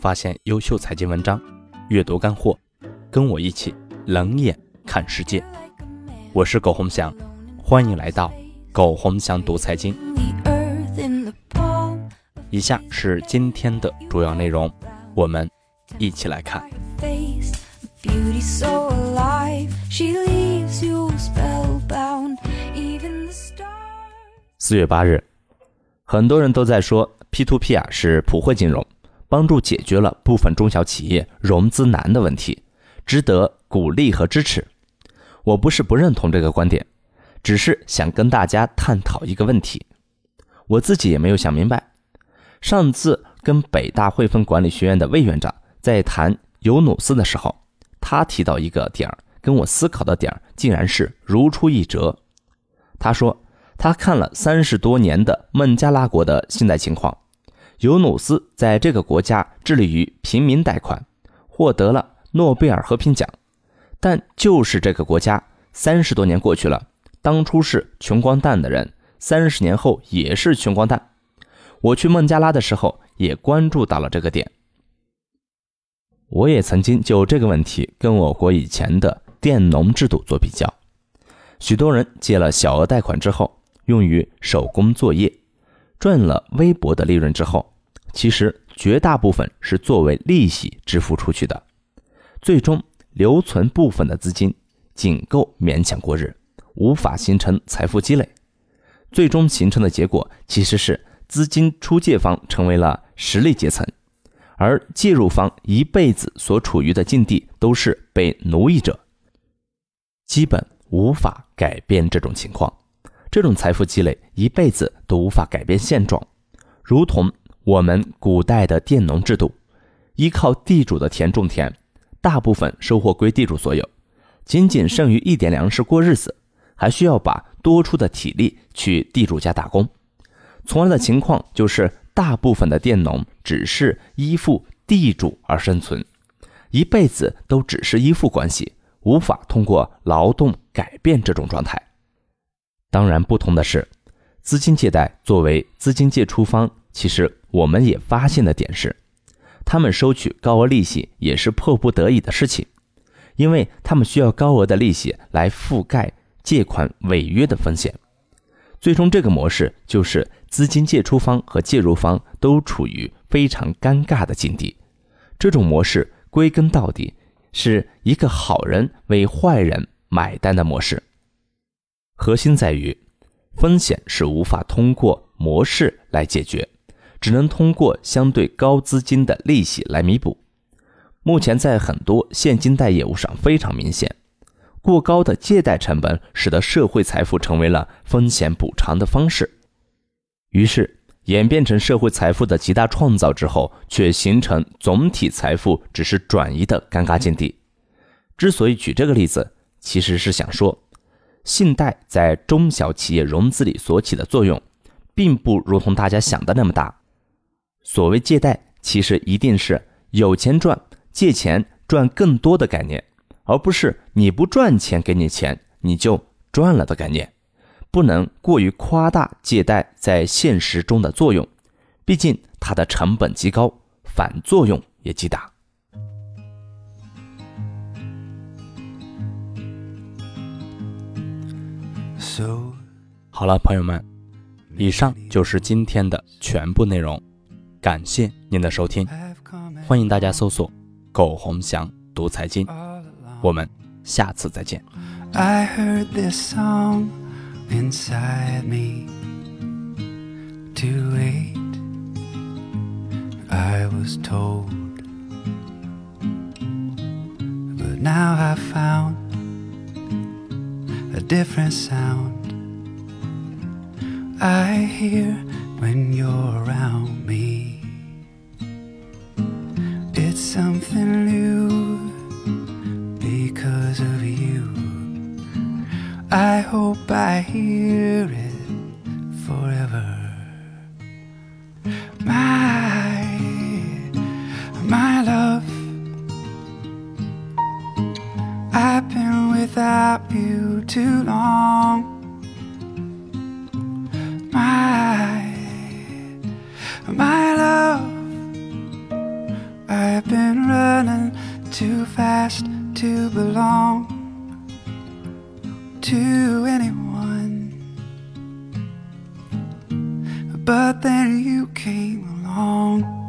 发现优秀财经文章，阅读干货，跟我一起冷眼看世界。我是苟洪祥，欢迎来到苟洪祥读财经。以下是今天的主要内容，我们一起来看。四月八日，很多人都在说 P to P 啊是普惠金融，帮助解决了部分中小企业融资难的问题，值得鼓励和支持。我不是不认同这个观点，只是想跟大家探讨一个问题。我自己也没有想明白。上次跟北大汇丰管理学院的魏院长在谈尤努斯的时候，他提到一个点儿，跟我思考的点儿竟然是如出一辙。他说他看了三十多年的孟加拉国的信贷情况，尤努斯在这个国家致力于平民贷款，获得了诺贝尔和平奖。但就是这个国家，三十多年过去了，当初是穷光蛋的人，三十年后也是穷光蛋。我去孟加拉的时候，也关注到了这个点。我也曾经就这个问题跟我国以前的佃农制度做比较。许多人借了小额贷款之后，用于手工作业，赚了微薄的利润之后，其实绝大部分是作为利息支付出去的，最终留存部分的资金，仅够勉强过日，无法形成财富积累。最终形成的结果其实是。资金出借方成为了实力阶层，而介入方一辈子所处于的境地都是被奴役者，基本无法改变这种情况。这种财富积累一辈子都无法改变现状，如同我们古代的佃农制度，依靠地主的田种田，大部分收获归地主所有，仅仅剩余一点粮食过日子，还需要把多出的体力去地主家打工。从而的情况就是，大部分的佃农只是依附地主而生存，一辈子都只是依附关系，无法通过劳动改变这种状态。当然，不同的是，资金借贷作为资金借出方，其实我们也发现的点是，他们收取高额利息也是迫不得已的事情，因为他们需要高额的利息来覆盖借款违约的风险。最终，这个模式就是资金借出方和介入方都处于非常尴尬的境地。这种模式归根到底是一个好人为坏人买单的模式。核心在于，风险是无法通过模式来解决，只能通过相对高资金的利息来弥补。目前在很多现金贷业务上非常明显。过高的借贷成本使得社会财富成为了风险补偿的方式，于是演变成社会财富的极大创造之后，却形成总体财富只是转移的尴尬境地。之所以举这个例子，其实是想说，信贷在中小企业融资里所起的作用，并不如同大家想的那么大。所谓借贷，其实一定是有钱赚，借钱赚更多的概念。而不是你不赚钱给你钱你就赚了的概念，不能过于夸大借贷在现实中的作用，毕竟它的成本极高，反作用也极大。好了，朋友们，以上就是今天的全部内容，感谢您的收听，欢迎大家搜索“苟洪祥读财经”。我们下次再见。I heard this song inside me to wait. I was told, but now I found different sound. I hear when you're around me. It's something new because of you. I hope I hear it without you too long. My, my love, I've been running too fast to belong to anyone. But then you came along.